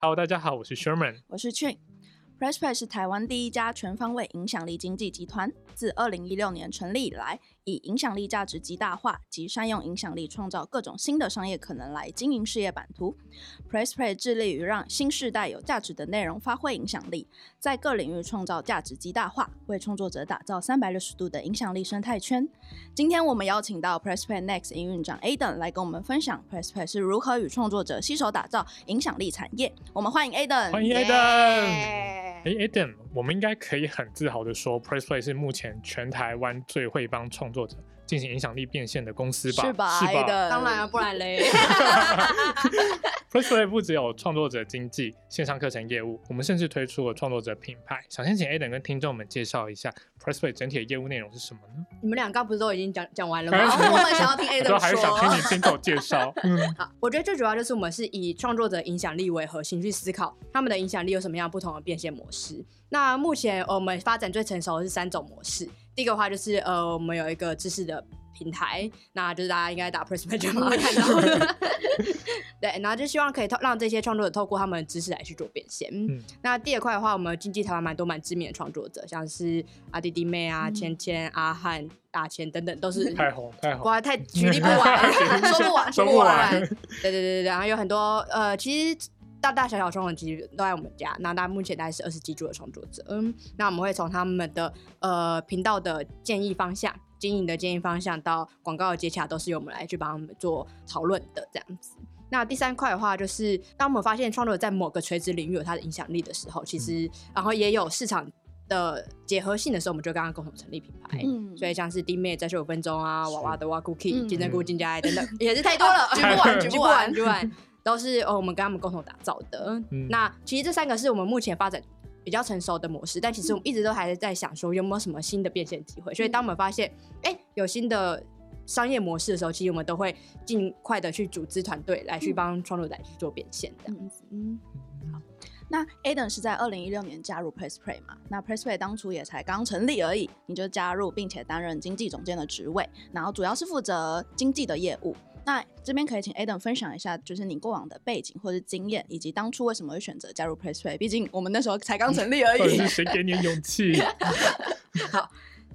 Hello，大家好，我是 Sherman，我是 Chin。PressPlay 是台湾第一家全方位影响力经济集团，自二零一六年成立以来。以影响力价值极大化及善用影响力创造各种新的商业可能来经营事业版图。PressPlay 致力于让新时代有价值的内容发挥影响力，在各领域创造价值极大化，为创作者打造三百六十度的影响力生态圈。今天我们邀请到 PressPlay Next 营运长 Aden 来跟我们分享 PressPlay 是如何与创作者携手打造影响力产业。我们欢迎 Aden，欢迎 Aden。哎，Adam，我们应该可以很自豪的说，PressPlay 是目前全台湾最会帮创作者。进行影响力变现的公司吧，是吧？是吧？当然啊，不然嘞。PressPlay 不只有创作者经济线上课程业务，我们甚至推出了创作者品牌。想先请 A 等跟听众们介绍一下 PressPlay 整体的业务内容是什么呢？你们两个不是都已经讲讲完了吗？我们想要听 A 等说，还是想听你亲口介绍。好，我觉得最主要就是我们是以创作者影响力为核心去思考，他们的影响力有什么样不同的变现模式。那目前我们发展最成熟的是三种模式。第一个话就是呃，我们有一个知识的平台，那就是大家应该打 Press Page 会看到。对，然后就希望可以透让这些创作者透过他们的知识来去做变现。那第二块的话，我们经济台湾蛮多蛮知名的创作者，像是阿弟弟妹啊、芊芊、阿汉、大千等等，都是太红太红，哇，太举例 不完，说不完，说不完。对对对对对，然后有很多呃，其实。大大小小创作其实都在我们家，那大家目前大概是二十几组的创作者，嗯，那我们会从他们的呃频道的建议方向、经营的建议方向到广告的接洽，都是由我们来去帮他们做讨论的这样子。那第三块的话，就是当我们发现创作者在某个垂直领域有它的影响力的时候，其实然后也有市场的结合性的时候，我们就跟他共同成立品牌。嗯，所以像是弟妹再秀五分钟啊，娃娃的哇 cookie、金针菇、金家爱等等，也是 太多了，举不完，举不完，举不完。都是哦，我们跟他们共同打造的。嗯那其实这三个是我们目前发展比较成熟的模式，但其实我们一直都还是在想说有没有什么新的变现机会。所以当我们发现哎有新的商业模式的时候，其实我们都会尽快的去组织团队来去帮创作者去做变现这样子。嗯，好。那 Aden 是在二零一六年加入 PressPlay 嘛？那 PressPlay 当初也才刚成立而已，你就加入并且担任经济总监的职位，然后主要是负责经济的业务。那这边可以请 Adam 分享一下，就是你过往的背景或者经验，以及当初为什么会选择加入 PressPlay？毕竟我们那时候才刚成立而已。是谁给你勇气？好，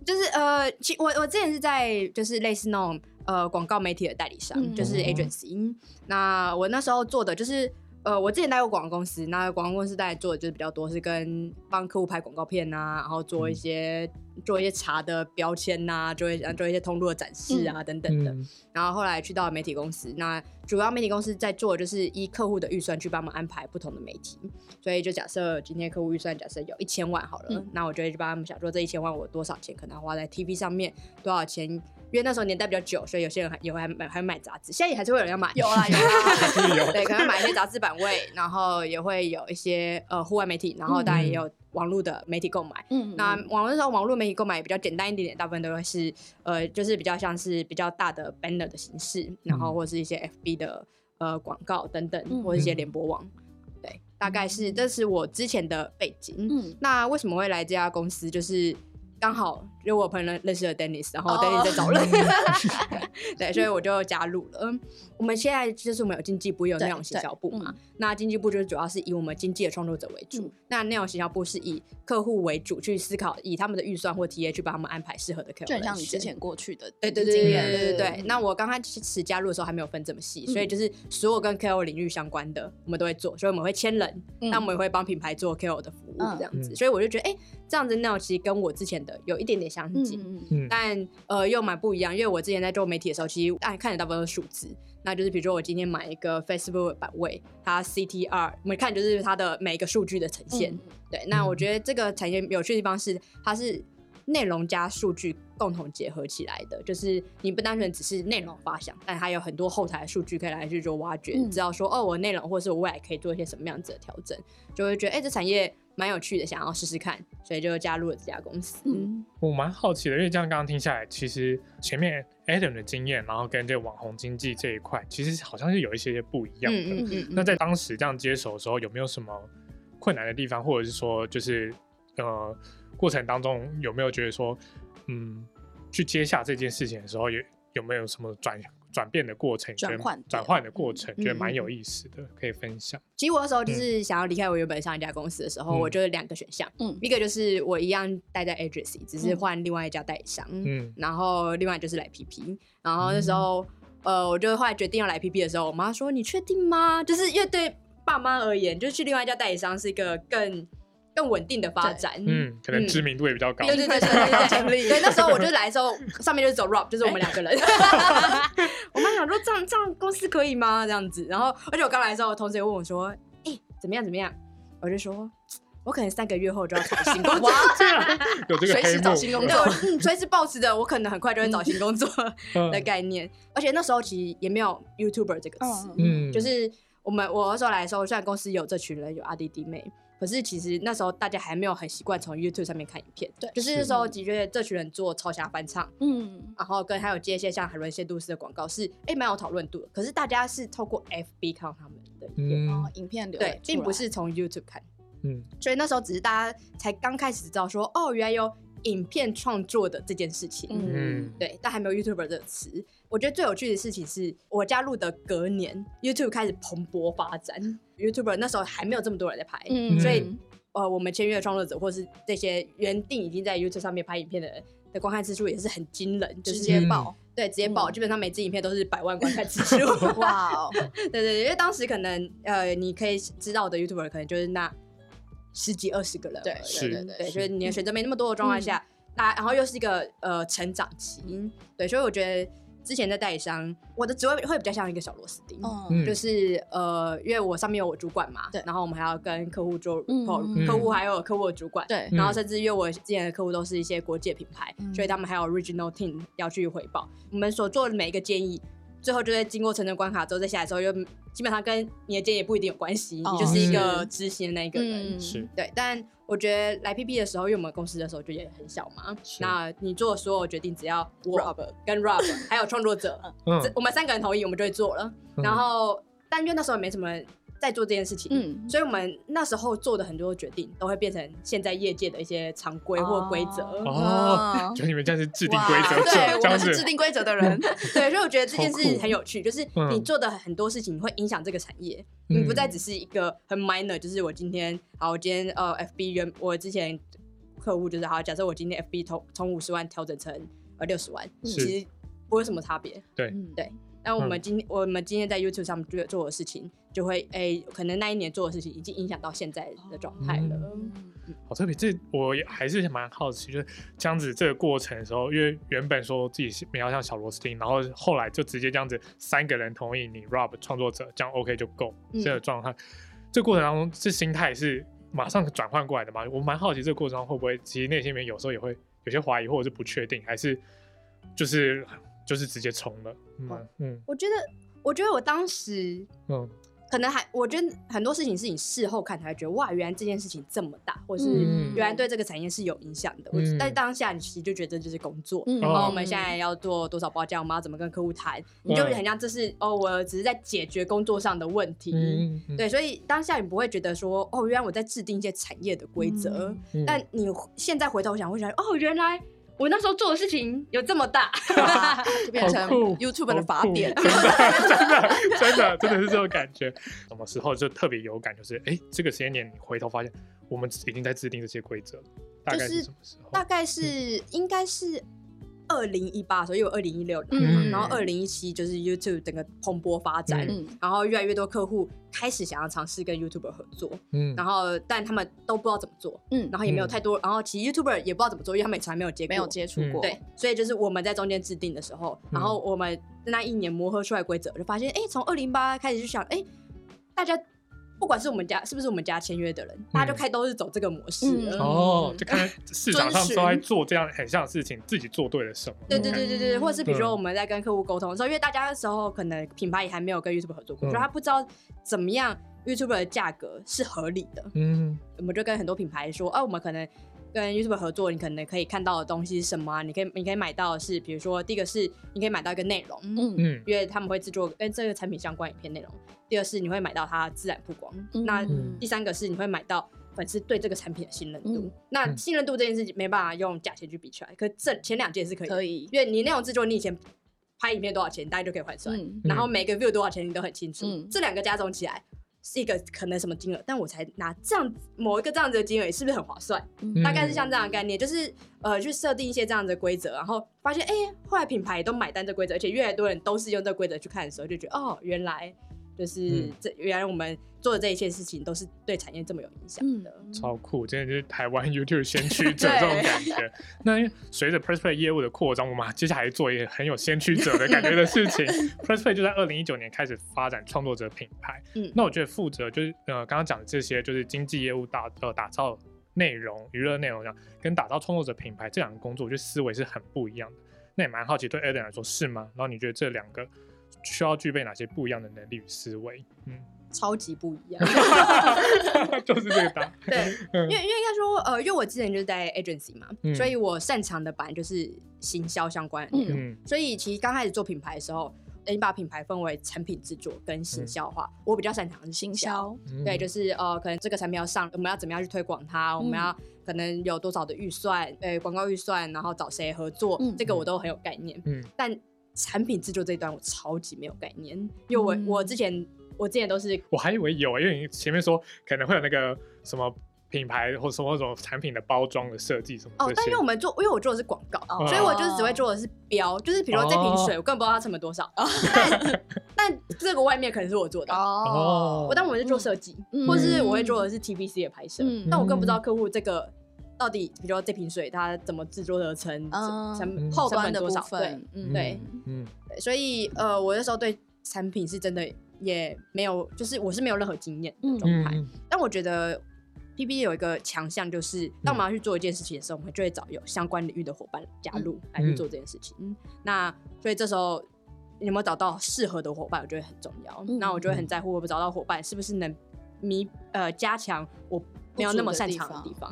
就是呃，其我我之前是在就是类似那种呃广告媒体的代理商，就是 agency。那我那时候做的就是。呃，我之前待过广告公司，那广告公司大概做的就是比较多，是跟帮客户拍广告片呐，然后做一些做一些茶的标签呐，做一做一些通路的展示啊等等的。然后后来去到媒体公司，那主要媒体公司在做就是依客户的预算去帮忙安排不同的媒体。所以就假设今天客户预算假设有一千万好了，那我就会去帮他们想说这一千万我多少钱可能花在 TV 上面，多少钱。因为那时候年代比较久，所以有些人还也会买，还买杂志。现在也还是会有人要买，有啊 有啊，对，可能买一些杂志版位，然后也会有一些呃户外媒体，然后当然也有网络的媒体购买。嗯，那网络时候网络媒体购买也比较简单一点点，大部分都会是呃就是比较像是比较大的 banner 的形式，然后或者是一些 FB 的呃广告等等，或者一些联播网。对，大概是这是我之前的背景。嗯，那为什么会来这家公司？就是刚好。因为我朋友认识了 Dennis，然后 Dennis 在找人，对，所以我就加入了。我们现在就是我们有经济部有内容行销部嘛，那经济部就是主要是以我们经济的创作者为主，那内容行销部是以客户为主去思考，以他们的预算或 TA 去帮他们安排适合的客户。就像你之前过去的对对对对对对。那我刚开始加入的时候还没有分这么细，所以就是所有跟 KOL 领域相关的我们都会做，所以我们会签人，那我们也会帮品牌做 KOL 的服务这样子。所以我就觉得，哎，这样子内容其实跟我之前的有一点点。相近，但呃又蛮不一样，因为我之前在做媒体的时候，其实哎看的大部分都是数字，那就是比如说我今天买一个 Facebook 版位，它 CTR，我们看就是它的每一个数据的呈现。对，那我觉得这个产业有趣的地方是，它是内容加数据共同结合起来的，就是你不单纯只是内容发想，但还有很多后台数据可以来去做挖掘，知道说哦，我内容或者是我未来可以做一些什么样子的调整，就会觉得哎，这产业。蛮有趣的，想要试试看，所以就加入了这家公司。嗯，我蛮好奇的，因为这样刚刚听下来，其实前面 Adam 的经验，然后跟这个网红经济这一块，其实好像是有一些些不一样的。嗯嗯嗯。那在当时这样接手的时候，有没有什么困难的地方，或者是说，就是呃，过程当中有没有觉得说，嗯，去接下这件事情的时候，有有没有什么转转变的过程？转换转换的过程，觉得蛮有意思的，可以分享。其实我那时候就是想要离开我原本上一家公司的时候，我就两个选项，嗯，一个就是我一样待在 agency，只是换另外一家代理商，嗯，然后另外就是来 PP，然后那时候呃，我就后来决定要来 PP 的时候，我妈说：“你确定吗？”就是因为对爸妈而言，就是去另外一家代理商是一个更。更稳定的发展，嗯，可能知名度也比较高。对对对对对，对，那时候我就来的时候，上面就是走 Rob，就是我们两个人。我妈想说这样这样公司可以吗？这样子，然后而且我刚来的时候，同事也问我说：“哎，怎么样怎么样？”我就说：“我可能三个月后就要找新工作，有这个随时找新工作，嗯，随时保持着我可能很快就会找新工作的概念。而且那时候其实也没有 YouTuber 这个词，嗯，就是我们我那时候来的时候，虽然公司有这群人，有阿弟弟妹。可是其实那时候大家还没有很习惯从 YouTube 上面看影片，对，就是那时候的确这群人做超侠翻唱，嗯，然后跟还有接一些像海伦谢杜斯的广告是哎蛮有讨论度的。可是大家是透过 FB 看到他们的影片流，对，并不是从 YouTube 看，嗯，所以那时候只是大家才刚开始知道说哦，原来有影片创作的这件事情，嗯，对，但还没有 YouTuber 这个词。我觉得最有趣的事情是我加入的隔年，YouTube 开始蓬勃发展。YouTuber 那时候还没有这么多人在拍，嗯所以呃，我们签约的创作者或是这些原定已经在 YouTube 上面拍影片的人的观看次数也是很惊人，就直接爆，对，直接爆，基本上每支影片都是百万观看次数。哇哦！对对对，因为当时可能呃，你可以知道的 YouTuber 可能就是那十几二十个人，对对对对，就是你的选择没那么多的状况下，那然后又是一个呃成长期，对，所以我觉得。之前在代理商，我的职位会比较像一个小螺丝钉，就是呃，因为我上面有我主管嘛，对，然后我们还要跟客户做客户，还有客户的主管，对，然后甚至因为我之前的客户都是一些国际品牌，所以他们还有 regional team 要去回报。我们所做的每一个建议，最后就在经过层层关卡之后再下来之后，又基本上跟你的建议不一定有关系，你就是一个执行的那一个人，是对，但。我觉得来 PP 的时候，因为我们公司的时候就也很小嘛，那你做所有决定，只要我跟 Rob 还有创作者，我们三个人同意，我们就会做了。然后，但因为那时候也没什么。在做这件事情，嗯，所以我们那时候做的很多决定都会变成现在业界的一些常规或规则哦。就你们这样是制定规则，对，我们是制定规则的人，对，所以我觉得这件事很有趣，就是你做的很多事情会影响这个产业，你不再只是一个很 minor，就是我今天好，我今天呃 FB 原我之前客户就是好，假设我今天 FB 从从五十万调整成呃六十万，其实不会什么差别，对。对。那我们今我们今天在 YouTube 上面做做的事情，就会诶，可能那一年做的事情已经影响到现在的状态了。好特别，这我也还是蛮好奇，就是这样子这个过程的时候，因为原本说自己是比较像小螺丝钉，然后后来就直接这样子三个人同意你 Rob 创作者这样 OK 就够这个状态。这过程当中，这心态是马上转换过来的嘛？我蛮好奇这个过程中会不会其实内心里面有时候也会有些怀疑或者是不确定，还是就是。就是直接冲了，嗯嗯，我觉得，我觉得我当时，嗯，可能还，我觉得很多事情是你事后看才会觉得，哇，原来这件事情这么大，或是原来对这个产业是有影响的。但当下你其实就觉得这就是工作，然后我们现在要做多少报价，我们要怎么跟客户谈，你就很像这是哦，我只是在解决工作上的问题，对，所以当下你不会觉得说，哦，原来我在制定一些产业的规则，但你现在回头想会觉得，哦，原来。我那时候做的事情有这么大，就变成 YouTube 的法典，真的，真的，真的，真的是这种感觉。什么时候就特别有感？就是哎，这个时间点你回头发现，我们已经在制定这些规则了。大概是什么时候？大概是应该是。二零一八，所以有二零一六年，然后二零一七就是 YouTube 整个蓬勃发展，然后越来越多客户开始想要尝试跟 YouTuber 合作，嗯，然后但他们都不知道怎么做，嗯，然后也没有太多，然后其实 YouTuber 也不知道怎么做，因为他们从来没有接没有接触过，对，所以就是我们在中间制定的时候，然后我们那一年磨合出来规则，就发现，哎，从二零八开始就想，哎，大家。不管是我们家是不是我们家签约的人，大家就开都是走这个模式哦，就看 市场上都在做这样很像的事情，自己做对了什么？对对对对对，或者是比如说我们在跟客户沟通的时候，因为大家那时候可能品牌也还没有跟 YouTube 合作过，所以他不知道怎么样 YouTube 的价格是合理的。嗯，我们就跟很多品牌说，哦，我们可能。跟 YouTube 合作，你可能可以看到的东西是什么啊？你可以你可以买到的是，比如说第一个是你可以买到一个内容，嗯嗯，因为他们会制作跟这个产品相关影片内容。第二是你会买到它自然曝光。那第三个是你会买到粉丝对这个产品的信任度。那信任度这件事情没办法用价钱去比出来，可这前两件是可以，可以，因为你内容制作你以前拍影片多少钱，大家就可以换算，然后每个 view 多少钱你都很清楚，这两个加总起来。是一个可能什么金额，但我才拿这样某一个这样子的金额，是不是很划算？大概是像这样的概念，就是呃去设定一些这样的规则，然后发现哎，后来品牌都买单这规则，而且越来越多人都是用这规则去看的时候，就觉得哦，原来。就是这原来我们做的这一切事情都是对产业这么有影响的，超酷！真的就是台湾 YouTube 先驱者 这种感觉。那随着 PressPlay 业务的扩张，我们接下来做一个很有先驱者的感觉的事情。PressPlay 就在二零一九年开始发展创作者品牌。嗯，那我觉得负责就是呃刚刚讲的这些，就是经济业务打呃打造内容、娱乐内容这样，跟打造创作者品牌这两个工作，我觉得思维是很不一样的。那也蛮好奇，对 Adam 来说是吗？然后你觉得这两个？需要具备哪些不一样的能力与思维？嗯，超级不一样，就是这个答案。对，因为因为应该说，呃，因为我之前就是在 agency 嘛，所以我擅长的版就是行销相关的内容。所以其实刚开始做品牌的时候，你把品牌分为产品制作跟行销化，我比较擅长的是行销。对，就是呃，可能这个产品要上，我们要怎么样去推广它？我们要可能有多少的预算？呃，广告预算，然后找谁合作？这个我都很有概念。嗯，但产品制作这一段我超级没有概念，因为我我之前我之前都是我还以为有，因为你前面说可能会有那个什么品牌或什么什么产品的包装的设计什么哦，但因为我们做，因为我做的是广告，所以我就是只会做的是标，就是比如说这瓶水，我根本不知道它成本多少，但但这个外面可能是我做的。哦，我但我是做设计，或是我会做的是 TVC 的拍摄，但我更不知道客户这个。到底，比如说这瓶水它怎么制作而成，成后端的多少？对，对，嗯，对，所以呃，我那时候对产品是真的也没有，就是我是没有任何经验的状态。但我觉得 P P 有一个强项，就是当我们要去做一件事情的时候，我们就会找有相关领域的伙伴加入来去做这件事情。那所以这时候有没有找到适合的伙伴，我觉得很重要。那我就会很在乎，我们找到伙伴是不是能弥呃加强我。没有那么擅长的地方，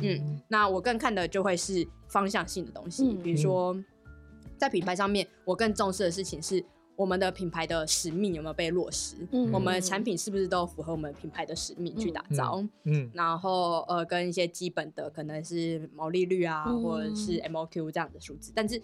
嗯，那我更看的就会是方向性的东西，比如说在品牌上面，我更重视的事情是我们的品牌的使命有没有被落实，我们产品是不是都符合我们品牌的使命去打造，嗯，然后呃，跟一些基本的可能是毛利率啊，或者是 MOQ 这样的数字，但是。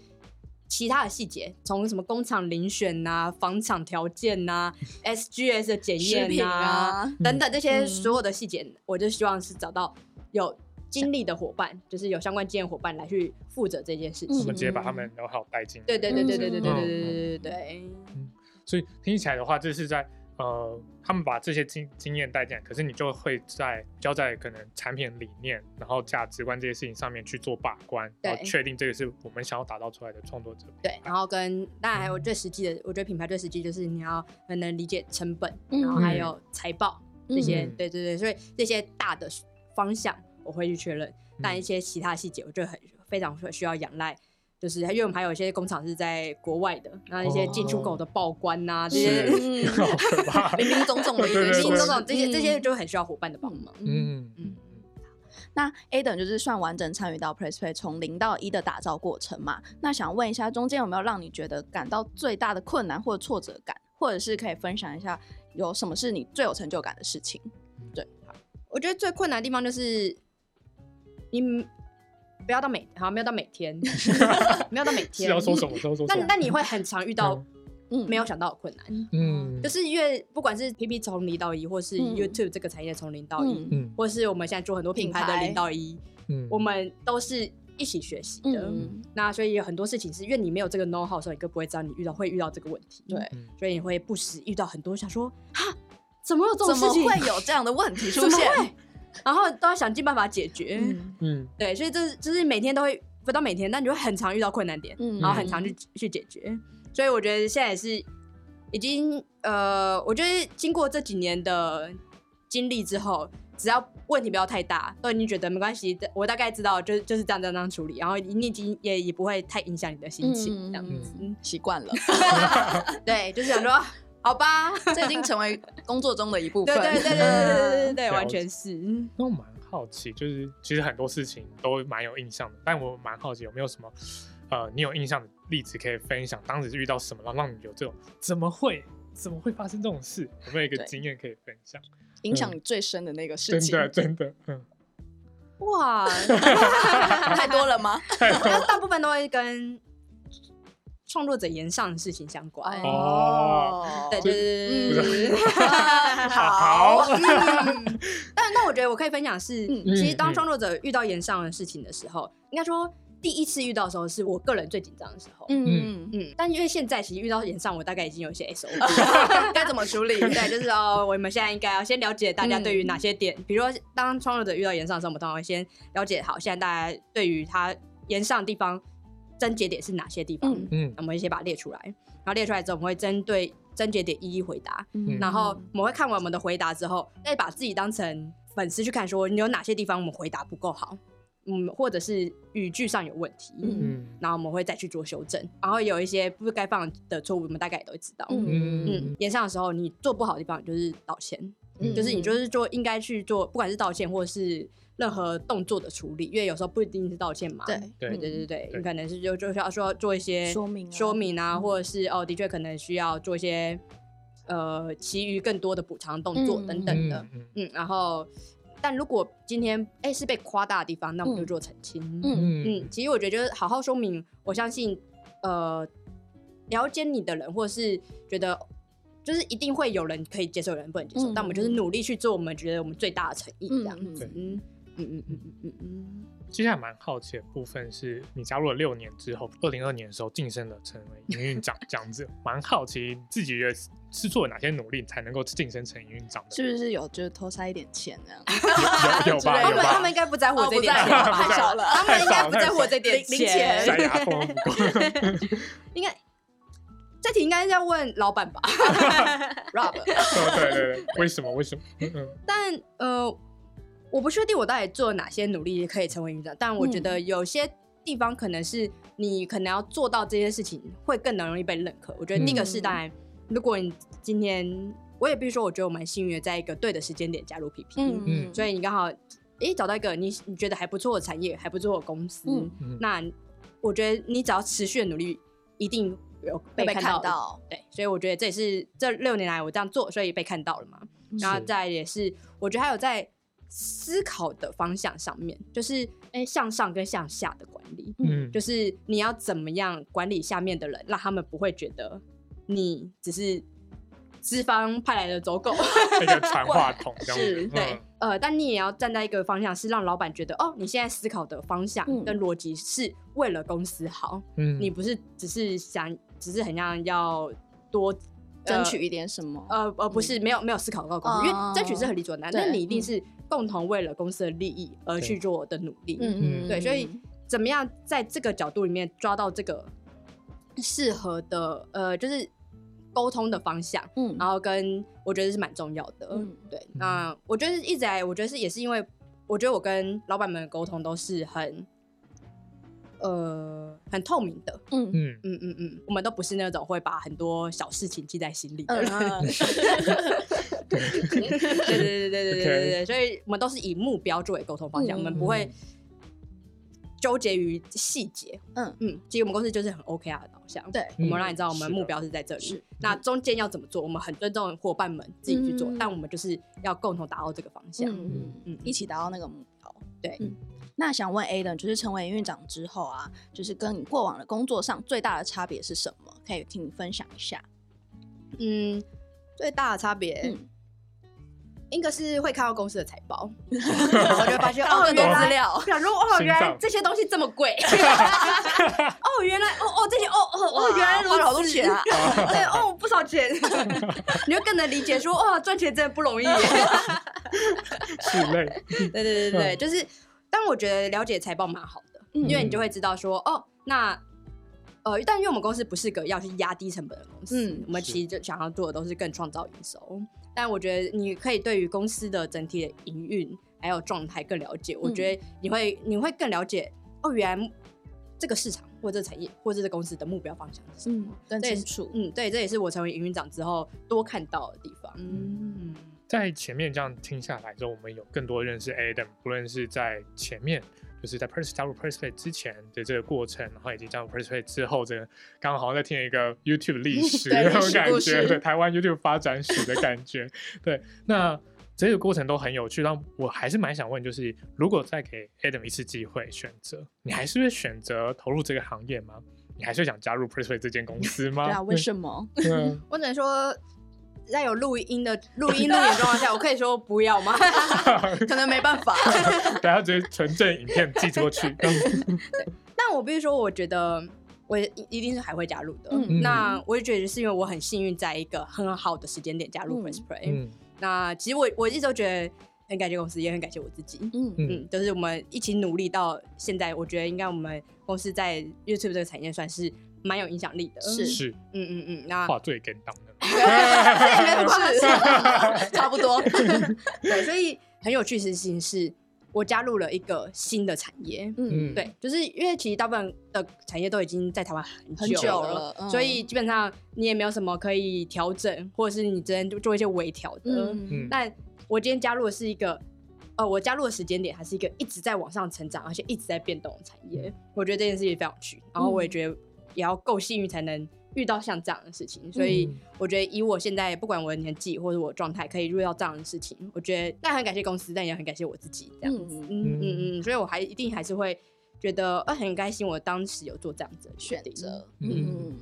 其他的细节，从什么工厂遴选呐、房厂条件呐、SGS 的检验呐等等这些所有的细节，我就希望是找到有经历的伙伴，就是有相关经验伙伴来去负责这件事情。我们直接把他们都好带进。对对对对对对对对对对对对。嗯，所以听起来的话，这是在。呃，他们把这些经经验带进来，可是你就会在交在可能产品理念，然后价值观这些事情上面去做把关，然后确定这个是我们想要打造出来的创作者。对，然后跟当然还有最实际的，我觉得品牌最实际就是你要能理解成本，然后还有财报这些。对对对，所以这些大的方向我会去确认，但一些其他细节，我觉得很非常需要仰赖。就是因为我们还有一些工厂是在国外的，那一些进出口的报关呐，这些 林林总总的，林林总总这些这些就很需要伙伴的帮忙。嗯嗯。那 A 等就是算完整参与到 PressPlay 从零到一的打造过程嘛？那想问一下，中间有没有让你觉得感到最大的困难或者挫折感，或者是可以分享一下有什么是你最有成就感的事情？对，好我觉得最困难的地方就是你。不要到每好，没有到每天，没有到每天。是要说什么？说什么？那那你会很常遇到没有想到的困难。嗯，就是因为不管是 P P 从零到一，或是 YouTube 这个产业从零到一，嗯，或是我们现在做很多品牌的零到一，嗯，我们都是一起学习的。那所以有很多事情是因为你没有这个 know how 的时候，你更不会知道你遇到会遇到这个问题。对，所以你会不时遇到很多想说哈，怎么有这种事情？怎么会有这样的问题出现？然后都要想尽办法解决，嗯，对，所以这就是每天都会，不到每天，但你会很常遇到困难点，然后很常去去解决。所以我觉得现在也是已经，呃，我觉得经过这几年的经历之后，只要问题不要太大，都已经觉得没关系。我大概知道，就是就是这样这样处理，然后你已经也也不会太影响你的心情，这样子习惯了。对，就是想说。好吧，这已经成为工作中的一部分。对对对对对对对，完全是。那我蛮好奇，就是其实很多事情都蛮有印象的，但我蛮好奇有没有什么呃你有印象的例子可以分享？当时遇到什么，然后让你有这种怎么会怎么会发生这种事？有没有一个经验可以分享？影响你最深的那个事情？真的真的，嗯。哇，太多了吗？大部分都会跟。创作者言上的事情相关。哦，对对对对对，好。但那我觉得我可以分享是，其实当创作者遇到言上的事情的时候，应该说。第一次遇到的时候是我个人最紧张的时候，嗯嗯嗯，但因为现在其实遇到演上，我大概已经有一些 SO，该怎么处理？对，就是哦，我们现在应该要先了解大家对于哪些点，比如说当创作者遇到演上的时候，我们通常会先了解好，现在大家对于他演上的地方症结点是哪些地方，嗯，我们先把它列出来，然后列出来之后，我们会针对症结点一一回答，嗯。然后我们会看完我们的回答之后，再把自己当成粉丝去看，说你有哪些地方我们回答不够好。嗯，或者是语句上有问题，嗯，然后我们会再去做修正，然后有一些不该犯的错误，我们大概也都会知道，嗯。嗯，演上的时候你做不好的地方就是道歉，就是你就是做应该去做，不管是道歉或者是任何动作的处理，因为有时候不一定是道歉嘛，对对对对对，你可能是就就是要说做一些说明说明啊，或者是哦，的确可能需要做一些呃其余更多的补偿动作等等的，嗯，然后。但如果今天哎是被夸大的地方，那我们就做澄清。嗯嗯，其实我觉得就是好好说明。我相信，呃，了解你的人，或者是觉得就是一定会有人可以接受，有人不能接受。但我们就是努力去做，我们觉得我们最大的诚意这样子。嗯嗯嗯嗯嗯嗯嗯。接下来蛮好奇的部分是你加入了六年之后，二零二年的时候晋升了成为营运长这样子，蛮好奇自己的是做了哪些努力才能够晋升成营运长的？是不是有就是偷塞一点钱这样？有有吧？他们他们应该不在乎这点钱，太少了。他们应该不在乎 这点钱。塞牙缝 应该这题应该要问老板吧？Rob。对对对，为什么？为什么？但呃。我不确定我到底做了哪些努力可以成为营长，但我觉得有些地方可能是你可能要做到这些事情会更能容易被认可。我觉得第一个是当然，如果你今天我也必须说，我觉得我蛮幸运的，在一个对的时间点加入 PP，嗯嗯，所以你刚好诶找到一个你你觉得还不错的产业，还不错的公司，那我觉得你只要持续的努力，一定有被看到。对，所以我觉得这也是这六年来我这样做，所以被看到了嘛。然后再也是，我觉得还有在。思考的方向上面，就是哎向上跟向下的管理，嗯，就是你要怎么样管理下面的人，让他们不会觉得你只是资方派来的走狗，一个传话筒，是，对，呃，但你也要站在一个方向，是让老板觉得哦，你现在思考的方向跟逻辑是为了公司好，嗯，你不是只是想，只是很像要多争取一点什么，呃呃，不是没有没有思考到公司，因为争取是很理所当然，但你一定是。共同为了公司的利益而去做的努力，嗯嗯，对，所以怎么样在这个角度里面抓到这个适合的呃，就是沟通的方向，嗯，然后跟我觉得是蛮重要的，嗯，对。那我觉得一直来，我觉得是也是因为我觉得我跟老板们的沟通都是很呃很透明的，嗯嗯嗯嗯嗯，我们都不是那种会把很多小事情记在心里的人。对对对对对对对对，所以我们都是以目标作为沟通方向，我们不会纠结于细节。嗯嗯，其实我们公司就是很 OK 啊的导向，对，我们让你知道我们目标是在这里。那中间要怎么做，我们很尊重伙伴们自己去做，但我们就是要共同达到这个方向，嗯嗯，一起达到那个目标。对，那想问 A 的，就是成为营运长之后啊，就是跟你过往的工作上最大的差别是什么？可以听你分享一下。嗯，最大的差别。应该是会看到公司的财报，我就发现哦，原来，想说哦，原来这些东西这么贵，哦，原来哦哦这些哦哦哦，原来花了好多钱啊，对哦，不少钱，你就更能理解说哇，赚钱真的不容易，是累，对对对对，就是，但我觉得了解财报蛮好的，因为你就会知道说哦，那呃，但因为我们公司不是个要去压低成本的公司，我们其实就想要做的都是更创造营收。但我觉得你可以对于公司的整体的营运还有状态更了解。我觉得你会你会更了解哦，原来这个市场或者产业或者这公司的目标方向是什么，更清楚。嗯，对，这也是我成为营运长之后多看到的地方。嗯，在前面这样听下来之后，我们有更多认识 Adam，不论是在前面。就是在 Pers 加入 Persplay 之前的这个过程，然后以及加入 Persplay 之后，这个刚刚好像在听一个 YouTube 历史 那种感觉，对台湾 YouTube 发展史的感觉。对，那这个过程都很有趣。但我还是蛮想问，就是如果再给 Adam 一次机会选择，你还是会选择投入这个行业吗？你还是想加入 Pressplay 这间公司吗？对啊，为什么？我只能说，在有录音的录音录影状况下，我可以说不要吗？可能没办法。等下直接纯正影片寄过去。对，但我必须说，我觉得我一定是还会加入的。那我就觉得是因为我很幸运，在一个很好的时间点加入 Pressplay。那其实我我一直都觉得。很感谢公司，也很感谢我自己。嗯嗯，就是我们一起努力到现在。我觉得应该我们公司在 YouTube 这个产业算是蛮有影响力的。是是，嗯嗯嗯。那话最跟当的，差不多。对，所以很有趣的事情是，我加入了一个新的产业。嗯，对，就是因为其实大部分的产业都已经在台湾很久了，所以基本上你也没有什么可以调整，或者是你只能做一些微调的。嗯，但我今天加入的是一个，呃，我加入的时间点还是一个一直在往上成长，而且一直在变动的产业。我觉得这件事情非常有趣，然后我也觉得也要够幸运才能遇到像这样的事情。所以我觉得以我现在不管我的年纪或者我状态，可以遇到这样的事情，我觉得那很感谢公司，但也很感谢我自己这样子。嗯嗯嗯，所以我还一定还是会觉得呃很开心，我当时有做这样子的选择。嗯，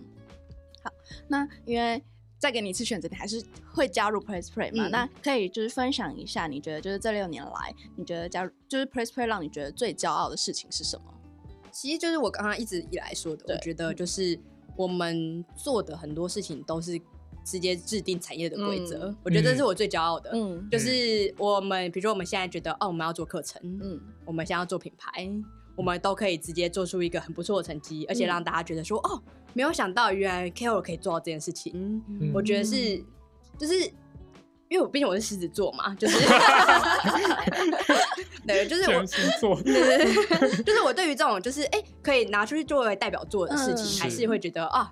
好，那因为。再给你一次选择，你还是会加入 Press Play 吗？那可以就是分享一下，你觉得就是这六年来，你觉得加入就是 Press Play 让你觉得最骄傲的事情是什么？其实就是我刚刚一直以来说的，我觉得就是我们做的很多事情都是直接制定产业的规则，我觉得这是我最骄傲的。嗯，就是我们比如说我们现在觉得哦，我们要做课程，嗯，我们现在要做品牌。我们都可以直接做出一个很不错的成绩，而且让大家觉得说哦，没有想到原来 KOL 可以做到这件事情。我觉得是，就是因为我毕竟我是狮子座嘛，就是 对，就是我狮子座，对对对，就是我对于这种就是哎可以拿出去作为代表作的事情，还是会觉得啊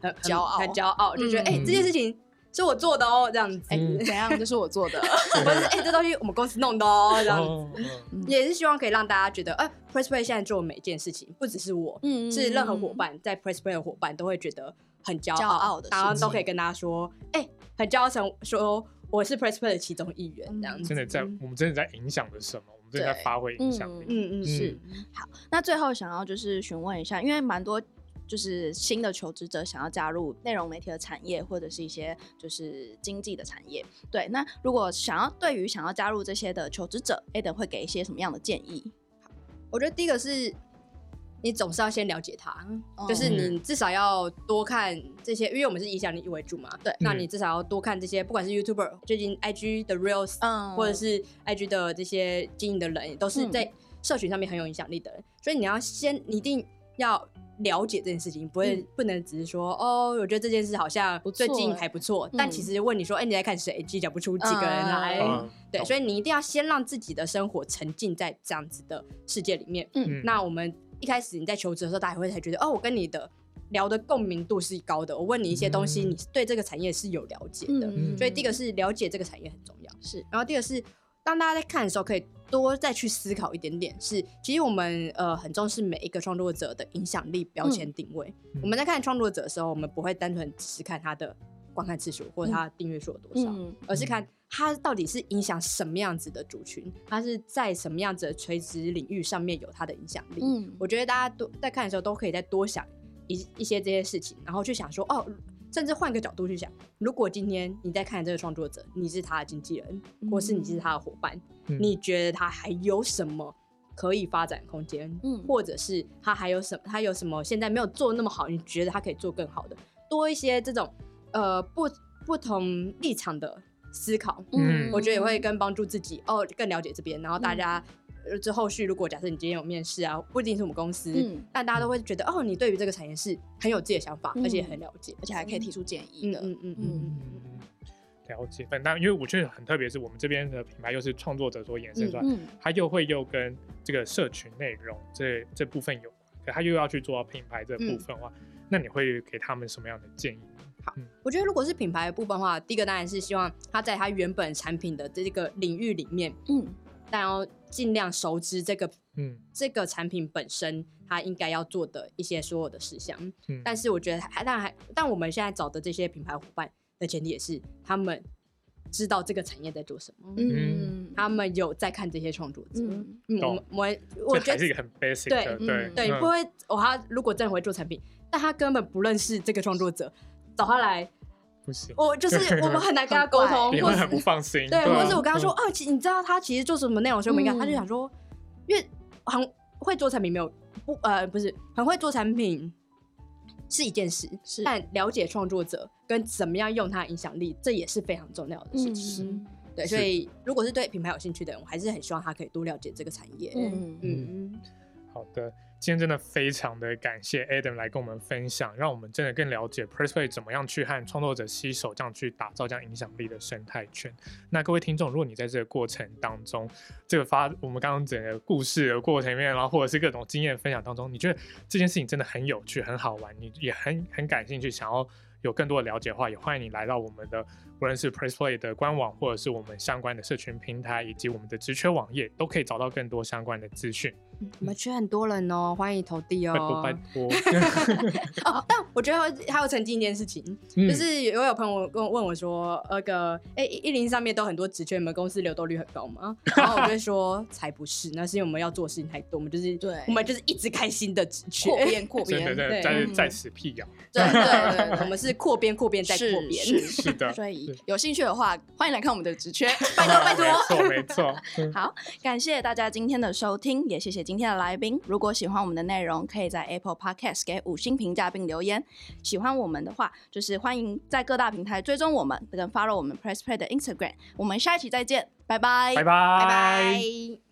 很骄傲，很骄傲，就觉得哎这件事情。是我做的哦，这样子，哎怎样？这是我做的，不是？哎，这东西我们公司弄的哦，这样子，也是希望可以让大家觉得，呃，Pressplay 现在做每件事情，不只是我，是任何伙伴在 Pressplay 的伙伴都会觉得很骄傲的，然后都可以跟大家说，哎，很骄傲成说我是 Pressplay 的其中一员，这样子。真的在，我们真的在影响着什么？我们真的在发挥影响力。嗯嗯，是。好，那最后想要就是询问一下，因为蛮多。就是新的求职者想要加入内容媒体的产业，或者是一些就是经济的产业。对，那如果想要对于想要加入这些的求职者，Aden 会给一些什么样的建议？好，我觉得第一个是，你总是要先了解他，就是你至少要多看这些，因为我们是影响力为主嘛。对，那你至少要多看这些，不管是 YouTuber 最近 IG 的 Reels，嗯，或者是 IG 的这些经营的人，都是在社群上面很有影响力的人，所以你要先，你一定要。了解这件事情，不会不能只是说哦，我觉得这件事好像最近还不错，但其实问你说，哎，你在看谁？其实讲不出几个人来。对，所以你一定要先让自己的生活沉浸在这样子的世界里面。嗯，那我们一开始你在求职的时候，大家会才觉得哦，我跟你的聊的共鸣度是高的。我问你一些东西，你对这个产业是有了解的。所以第一个是了解这个产业很重要。是，然后第二个是当大家在看的时候，可以。多再去思考一点点，是其实我们呃很重视每一个创作者的影响力标签定位。我们在看创作者的时候，我们不会单纯只是看他的观看次数或者他订阅数有多少，而是看他到底是影响什么样子的族群，他是在什么样子的垂直领域上面有他的影响力。嗯，我觉得大家都在看的时候都可以再多想一一些这些事情，然后去想说哦。甚至换个角度去想，如果今天你在看这个创作者，你是他的经纪人，或是你是他的伙伴，你觉得他还有什么可以发展空间？嗯，或者是他还有什么，他有什么现在没有做那么好，你觉得他可以做更好的？多一些这种呃不不同立场的思考，嗯，我觉得也会更帮助自己哦，更了解这边，然后大家。之后续，如果假设你今天有面试啊，不一定是我们公司，但大家都会觉得哦，你对于这个产业是很有自己的想法，而且很了解，而且还可以提出建议的。嗯嗯嗯嗯，了解。但因为我觉得很特别，是我们这边的品牌又是创作者所衍生出来，它又会又跟这个社群内容这这部分有关，可它又要去做到品牌这部分的话，那你会给他们什么样的建议？好，我觉得如果是品牌的部分的话，第一个当然是希望他在他原本产品的这个领域里面，嗯。但要尽量熟知这个，嗯，这个产品本身它应该要做的一些所有的事项。嗯，但是我觉得还，但还，但我们现在找的这些品牌伙伴的前提也是他们知道这个产业在做什么。嗯，他们有在看这些创作者。嗯，我我我觉得是一个很 basic 的，对对，不会。我他如果真的会做产品，但他根本不认识这个创作者，找他来。不行，我就是 我们很难跟他沟通，你会很不放心。对，或者是我跟他说，哦，其你知道他其实做什么内容，所以我们应该，他就想说，因为很会做产品，没有不呃不是很会做产品是一件事，是。但了解创作者跟怎么样用他的影响力，这也是非常重要的事情。对，所以如果是对品牌有兴趣的人，我还是很希望他可以多了解这个产业。嗯。嗯，好的。今天真的非常的感谢 Adam 来跟我们分享，让我们真的更了解 Pressplay 怎么样去和创作者携手，这样去打造这样影响力的生态圈。那各位听众，如果你在这个过程当中，这个发我们刚刚整个故事的过程里面，然后或者是各种经验分享当中，你觉得这件事情真的很有趣、很好玩，你也很很感兴趣，想要有更多的了解的话，也欢迎你来到我们的无论是 Pressplay 的官网，或者是我们相关的社群平台，以及我们的职缺网页，都可以找到更多相关的资讯。我们缺很多人哦，欢迎投递哦。拜托 哦，但我觉得还有澄清一件事情，就是有有朋友跟我问我说，那个哎，一零上面都很多职缺，你们公司流动率很高吗？然后我就说，才不是，那是因为我们要做的事情太多，我们就是对，我们就是一直开新的职缺，扩编扩编，对，在在此辟谣。对对对，我们是扩编扩编再扩编，是的。所以有兴趣的话，欢迎来看我们的职缺，拜托拜托，没错没错。好，感谢大家今天的收听，也谢谢今天的来宾。如果喜欢我们的内容，可以在 Apple Podcast 给五星评价并留言。喜欢我们的话，就是欢迎在各大平台追踪我们，跟 follow 我们 Press Play 的 Instagram。我们下一期再见，拜拜，拜拜，拜拜。